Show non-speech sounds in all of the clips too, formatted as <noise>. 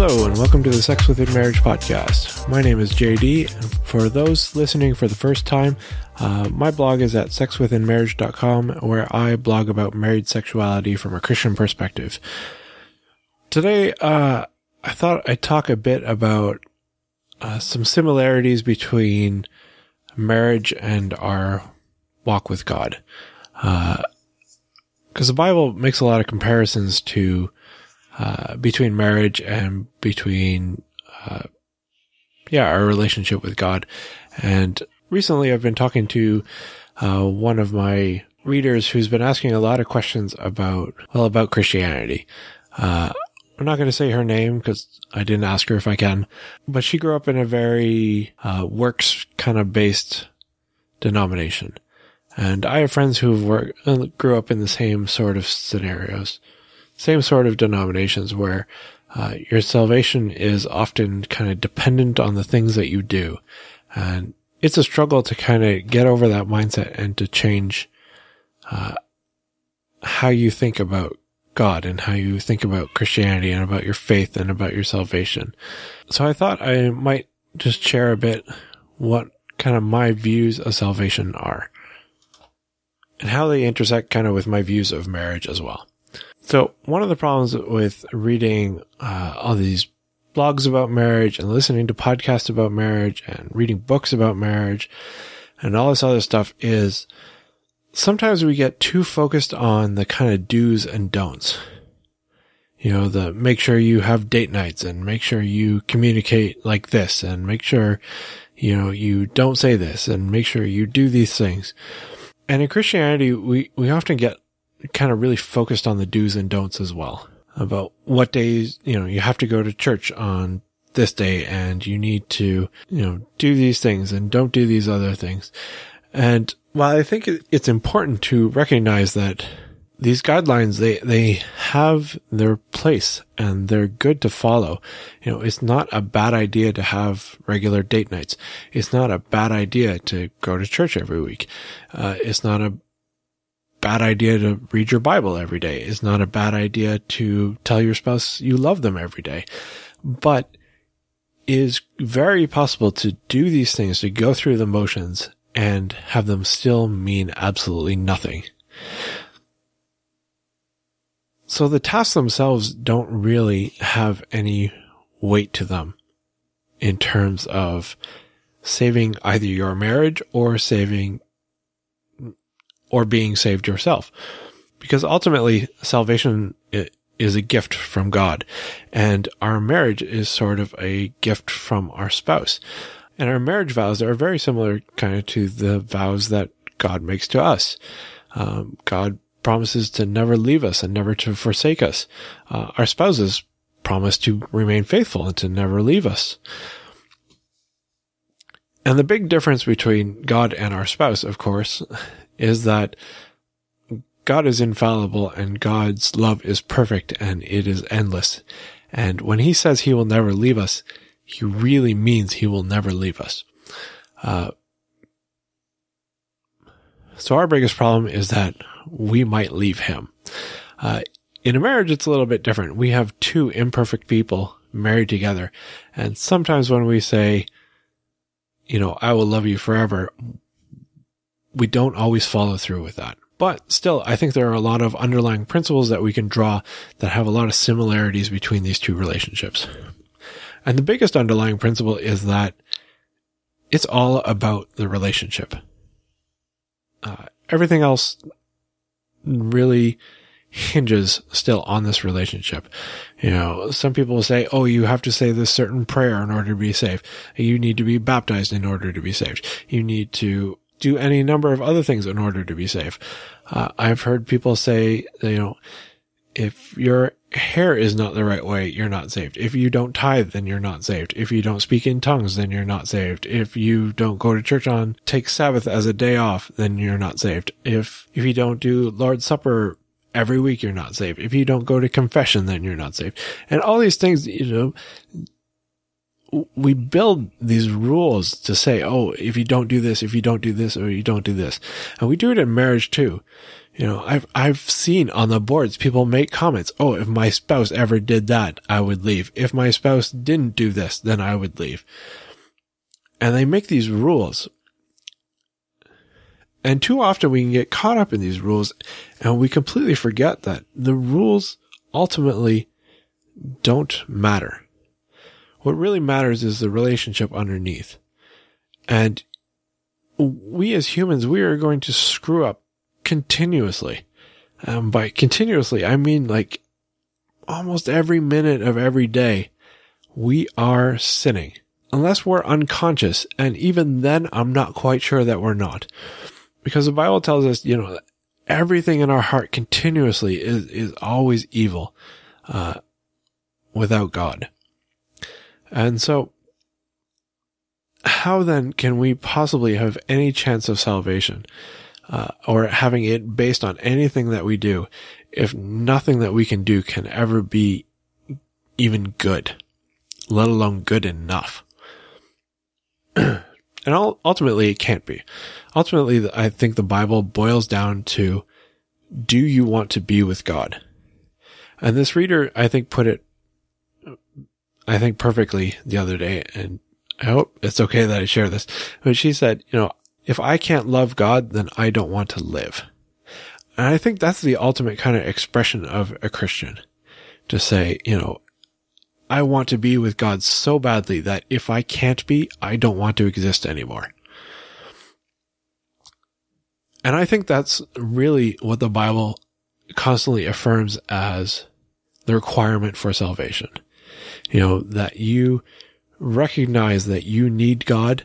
Hello, and welcome to the Sex Within Marriage podcast. My name is JD, and for those listening for the first time, uh, my blog is at sexwithinmarriage.com, where I blog about married sexuality from a Christian perspective. Today, uh, I thought I'd talk a bit about uh, some similarities between marriage and our walk with God. Because uh, the Bible makes a lot of comparisons to uh, between marriage and between, uh, yeah, our relationship with God. And recently I've been talking to, uh, one of my readers who's been asking a lot of questions about, well, about Christianity. Uh, I'm not going to say her name because I didn't ask her if I can, but she grew up in a very, uh, works kind of based denomination. And I have friends who worked, grew up in the same sort of scenarios same sort of denominations where uh, your salvation is often kind of dependent on the things that you do. And it's a struggle to kind of get over that mindset and to change uh, how you think about God and how you think about Christianity and about your faith and about your salvation. So I thought I might just share a bit what kind of my views of salvation are and how they intersect kind of with my views of marriage as well. So one of the problems with reading uh, all these blogs about marriage and listening to podcasts about marriage and reading books about marriage and all this other stuff is sometimes we get too focused on the kind of do's and don'ts. You know, the make sure you have date nights and make sure you communicate like this and make sure, you know, you don't say this and make sure you do these things. And in Christianity, we, we often get kind of really focused on the do's and don'ts as well about what days, you know, you have to go to church on this day and you need to, you know, do these things and don't do these other things. And while I think it's important to recognize that these guidelines, they, they have their place and they're good to follow. You know, it's not a bad idea to have regular date nights. It's not a bad idea to go to church every week. Uh, it's not a bad idea to read your Bible every day. It's not a bad idea to tell your spouse you love them every day. But it is very possible to do these things, to go through the motions and have them still mean absolutely nothing. So the tasks themselves don't really have any weight to them in terms of saving either your marriage or saving or being saved yourself. Because ultimately, salvation is a gift from God, and our marriage is sort of a gift from our spouse. And our marriage vows are very similar kind of to the vows that God makes to us. Um, God promises to never leave us and never to forsake us. Uh, our spouses promise to remain faithful and to never leave us. And the big difference between God and our spouse, of course, is that God is infallible and God's love is perfect and it is endless. And when he says he will never leave us, he really means he will never leave us. Uh, so our biggest problem is that we might leave him. Uh, in a marriage, it's a little bit different. We have two imperfect people married together. And sometimes when we say, you know, I will love you forever, we don't always follow through with that. But still, I think there are a lot of underlying principles that we can draw that have a lot of similarities between these two relationships. And the biggest underlying principle is that it's all about the relationship. Uh, everything else really hinges still on this relationship. You know, some people say, oh, you have to say this certain prayer in order to be saved. You need to be baptized in order to be saved. You need to do any number of other things in order to be safe. Uh, I've heard people say, you know, if your hair is not the right way, you're not saved. If you don't tithe, then you're not saved. If you don't speak in tongues, then you're not saved. If you don't go to church on, take Sabbath as a day off, then you're not saved. If, if you don't do Lord's Supper every week, you're not saved. If you don't go to confession, then you're not saved. And all these things, you know, we build these rules to say, oh, if you don't do this, if you don't do this, or you don't do this. And we do it in marriage too. You know, I've, I've seen on the boards people make comments. Oh, if my spouse ever did that, I would leave. If my spouse didn't do this, then I would leave. And they make these rules. And too often we can get caught up in these rules and we completely forget that the rules ultimately don't matter. What really matters is the relationship underneath. And we as humans, we are going to screw up continuously. Um, by continuously, I mean like almost every minute of every day, we are sinning. Unless we're unconscious. And even then, I'm not quite sure that we're not. Because the Bible tells us, you know, everything in our heart continuously is, is always evil, uh, without God. And so, how then can we possibly have any chance of salvation, uh, or having it based on anything that we do, if nothing that we can do can ever be even good, let alone good enough? <clears throat> and ultimately, it can't be. Ultimately, I think the Bible boils down to, do you want to be with God? And this reader, I think, put it I think perfectly the other day, and I hope it's okay that I share this. But she said, you know, if I can't love God, then I don't want to live. And I think that's the ultimate kind of expression of a Christian to say, you know, I want to be with God so badly that if I can't be, I don't want to exist anymore. And I think that's really what the Bible constantly affirms as the requirement for salvation you know, that you recognize that you need God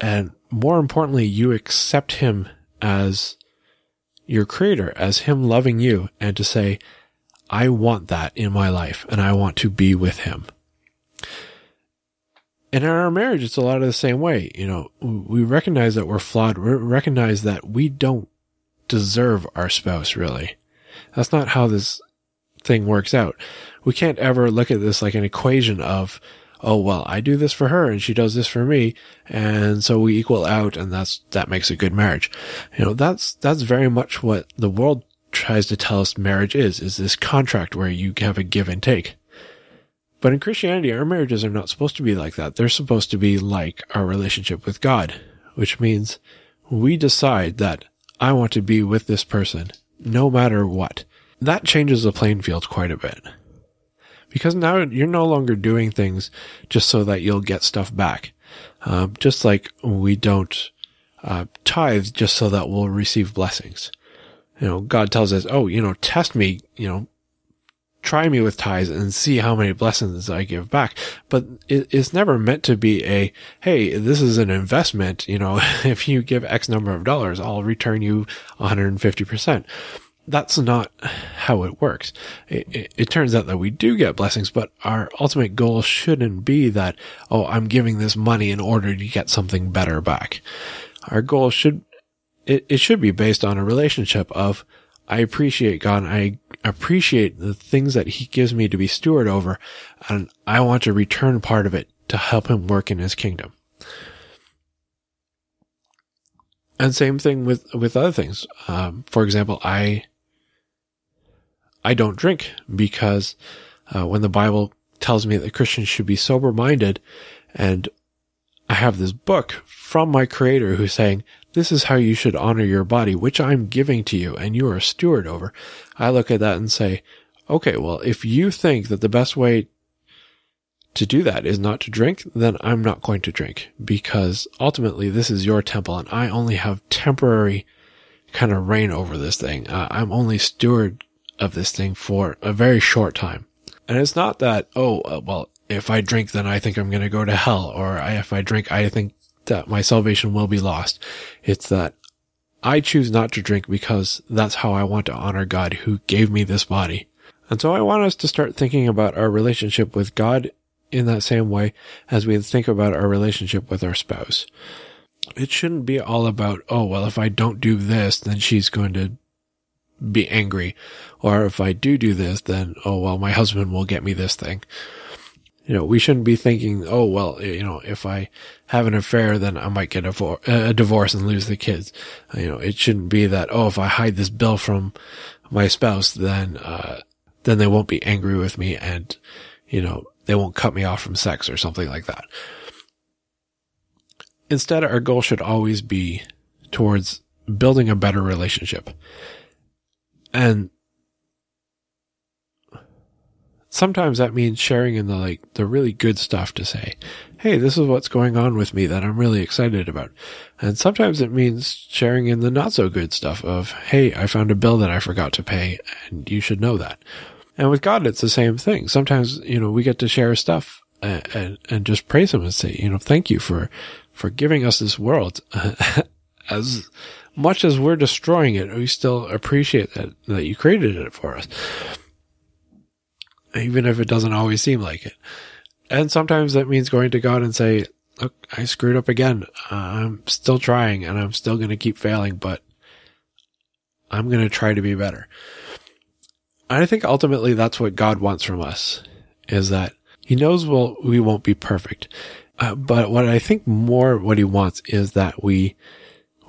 and more importantly, you accept him as your creator, as him loving you and to say, I want that in my life and I want to be with him. And in our marriage, it's a lot of the same way. You know, we recognize that we're flawed. We recognize that we don't deserve our spouse, really. That's not how this thing works out. We can't ever look at this like an equation of, oh, well, I do this for her and she does this for me. And so we equal out and that's, that makes a good marriage. You know, that's, that's very much what the world tries to tell us marriage is, is this contract where you have a give and take. But in Christianity, our marriages are not supposed to be like that. They're supposed to be like our relationship with God, which means we decide that I want to be with this person no matter what that changes the playing field quite a bit. Because now you're no longer doing things just so that you'll get stuff back. Uh, just like we don't uh, tithe just so that we'll receive blessings. You know, God tells us, oh, you know, test me, you know, try me with tithes and see how many blessings I give back. But it, it's never meant to be a, hey, this is an investment. You know, <laughs> if you give X number of dollars, I'll return you 150% that's not how it works. It, it, it, turns out that we do get blessings, but our ultimate goal shouldn't be that, oh, I'm giving this money in order to get something better back. Our goal should, it, it should be based on a relationship of, I appreciate God. I appreciate the things that he gives me to be steward over, and I want to return part of it to help him work in his kingdom. And same thing with, with other things. Um, for example, I I don't drink because uh, when the Bible tells me that Christians should be sober minded and I have this book from my creator who's saying, this is how you should honor your body, which I'm giving to you and you are a steward over. I look at that and say, okay, well, if you think that the best way to do that is not to drink, then I'm not going to drink because ultimately this is your temple and I only have temporary kind of reign over this thing. Uh, I'm only steward of this thing for a very short time. And it's not that, oh, uh, well, if I drink, then I think I'm going to go to hell, or if I drink, I think that my salvation will be lost. It's that I choose not to drink because that's how I want to honor God who gave me this body. And so I want us to start thinking about our relationship with God in that same way as we think about our relationship with our spouse. It shouldn't be all about, oh, well, if I don't do this, then she's going to be angry. Or if I do do this, then, oh, well, my husband will get me this thing. You know, we shouldn't be thinking, oh, well, you know, if I have an affair, then I might get a, a divorce and lose the kids. You know, it shouldn't be that, oh, if I hide this bill from my spouse, then, uh, then they won't be angry with me and, you know, they won't cut me off from sex or something like that. Instead, our goal should always be towards building a better relationship. And sometimes that means sharing in the like the really good stuff to say, Hey, this is what's going on with me that I'm really excited about. And sometimes it means sharing in the not so good stuff of, Hey, I found a bill that I forgot to pay and you should know that. And with God, it's the same thing. Sometimes, you know, we get to share stuff and, and, and just praise him and say, you know, thank you for, for giving us this world. <laughs> as much as we're destroying it, we still appreciate that, that you created it for us even if it doesn't always seem like it. And sometimes that means going to God and say, look, I screwed up again. Uh, I'm still trying and I'm still going to keep failing, but I'm going to try to be better. I think ultimately that's what God wants from us is that he knows we'll, we won't be perfect. Uh, but what I think more what he wants is that we,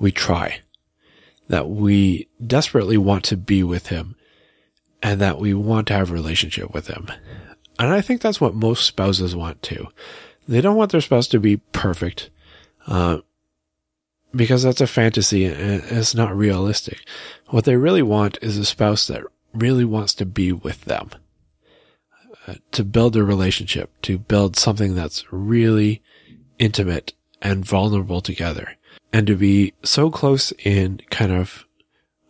we try, that we desperately want to be with him and that we want to have a relationship with him. And I think that's what most spouses want too. They don't want their spouse to be perfect, uh, because that's a fantasy and it's not realistic. What they really want is a spouse that really wants to be with them, uh, to build a relationship, to build something that's really intimate and vulnerable together, and to be so close in kind of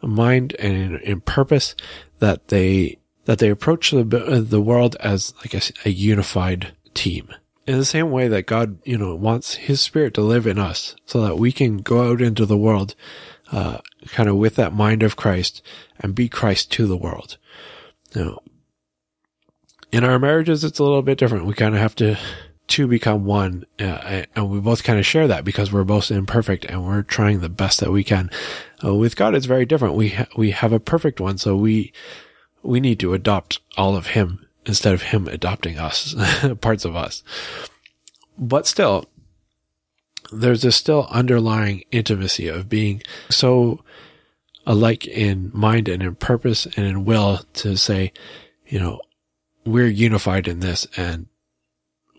mind and in, purpose that they that they approach the the world as like a, a unified team. In the same way that God, you know, wants His Spirit to live in us, so that we can go out into the world, uh, kind of with that mind of Christ and be Christ to the world. Know, in our marriages, it's a little bit different. We kind of have to two become one, uh, and we both kind of share that because we're both imperfect and we're trying the best that we can. Uh, with God, it's very different. We ha- we have a perfect one, so we we need to adopt all of Him instead of Him adopting us, <laughs> parts of us. But still, there's a still underlying intimacy of being so alike in mind and in purpose and in will to say, you know, we're unified in this and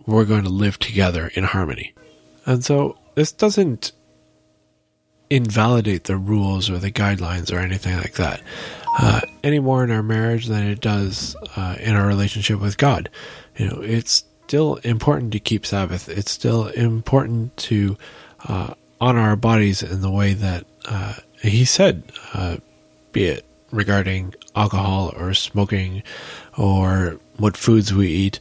we're going to live together in harmony. And so this doesn't invalidate the rules or the guidelines or anything like that uh, any more in our marriage than it does uh, in our relationship with God. You know, it's still important to keep Sabbath. It's still important to uh, honor our bodies in the way that uh, He said, uh, be it regarding alcohol or smoking or what foods we eat.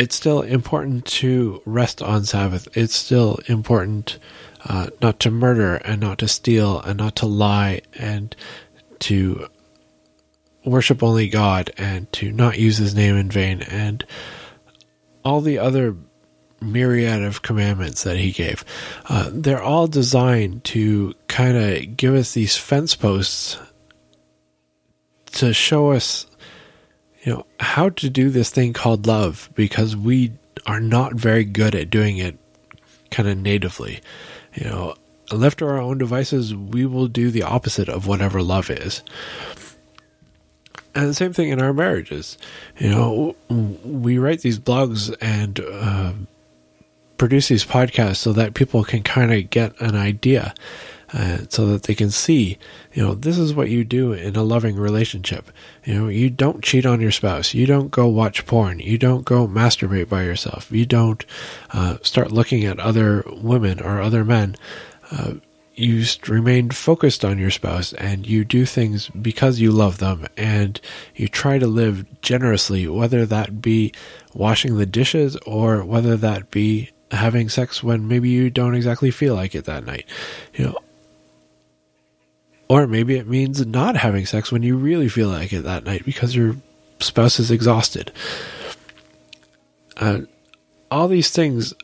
It's still important to rest on Sabbath. It's still important uh, not to murder and not to steal and not to lie and to worship only God and to not use his name in vain and all the other myriad of commandments that he gave. Uh, they're all designed to kind of give us these fence posts to show us you know, how to do this thing called love because we are not very good at doing it kind of natively. You know, left to our own devices, we will do the opposite of whatever love is. And the same thing in our marriages. You know, we write these blogs and uh, produce these podcasts so that people can kind of get an idea uh, so that they can see, you know, this is what you do in a loving relationship. You know, you don't cheat on your spouse. You don't go watch porn. You don't go masturbate by yourself. You don't uh, start looking at other women or other men. Uh, you remain focused on your spouse and you do things because you love them and you try to live generously, whether that be washing the dishes or whether that be having sex when maybe you don't exactly feel like it that night. You know, or maybe it means not having sex when you really feel like it that night because your spouse is exhausted. Uh, all these things,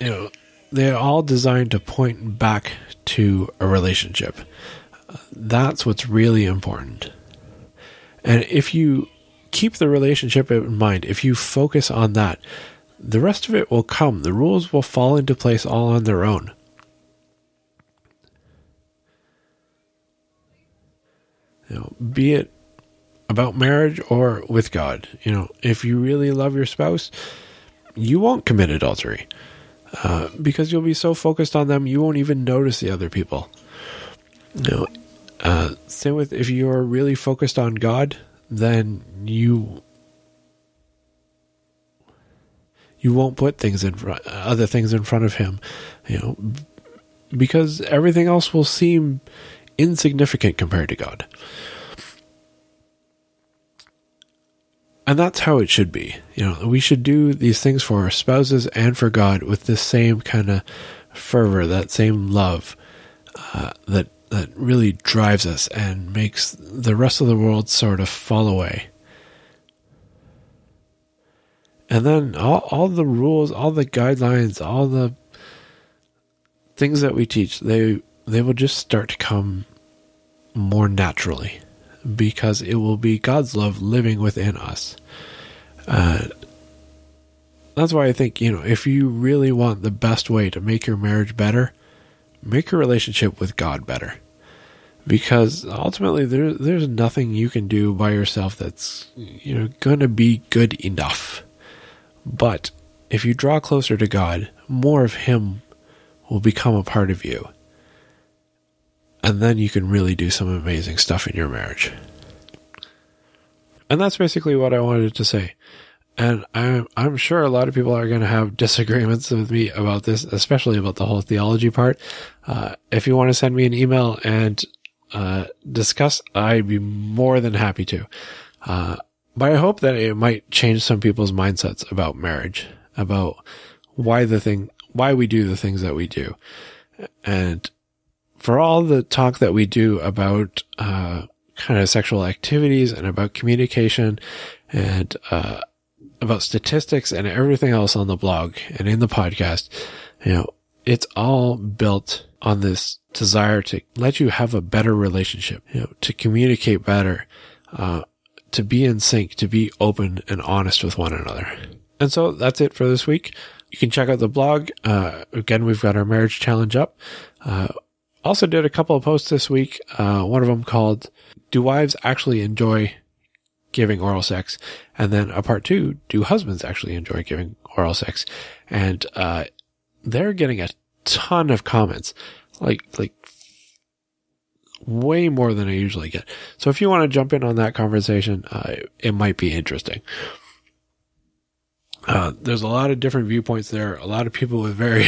you know, they're all designed to point back to a relationship. That's what's really important. And if you keep the relationship in mind, if you focus on that, the rest of it will come. The rules will fall into place all on their own. You know, be it about marriage or with God. You know, if you really love your spouse, you won't commit adultery uh, because you'll be so focused on them, you won't even notice the other people. You know, uh, same with if you are really focused on God, then you you won't put things in front, other things in front of Him. You know, because everything else will seem insignificant compared to God. And that's how it should be. You know, we should do these things for our spouses and for God with the same kind of fervor, that same love uh, that that really drives us and makes the rest of the world sort of fall away. And then all, all the rules, all the guidelines, all the things that we teach, they they will just start to come more naturally because it will be God's love living within us. Uh, that's why I think, you know, if you really want the best way to make your marriage better, make your relationship with God better. Because ultimately there there's nothing you can do by yourself that's you know going to be good enough. But if you draw closer to God, more of him will become a part of you and then you can really do some amazing stuff in your marriage. And that's basically what I wanted to say. And I'm, I'm sure a lot of people are going to have <laughs> disagreements with me about this, especially about the whole theology part. Uh, if you want to send me an email and, uh, discuss, I'd be more than happy to. Uh, but I hope that it might change some people's mindsets about marriage, about why the thing, why we do the things that we do. And for all the talk that we do about uh, kind of sexual activities and about communication and uh, about statistics and everything else on the blog and in the podcast, you know, it's all built on this desire to let you have a better relationship, you know, to communicate better, uh, to be in sync, to be open and honest with one another. And so that's it for this week. You can check out the blog. Uh, again, we've got our marriage challenge up. Uh, also did a couple of posts this week. Uh, one of them called "Do Wives Actually Enjoy Giving Oral Sex?" and then a part two: Do Husbands Actually Enjoy Giving Oral Sex? And uh, they're getting a ton of comments, like like way more than I usually get. So if you want to jump in on that conversation, uh, it might be interesting. Uh, there's a lot of different viewpoints there. A lot of people with very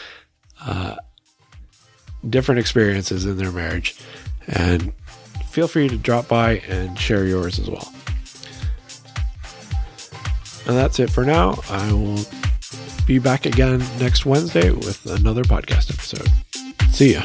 <laughs> uh, different experiences in their marriage. And feel free to drop by and share yours as well. And that's it for now. I will be back again next Wednesday with another podcast episode. See ya.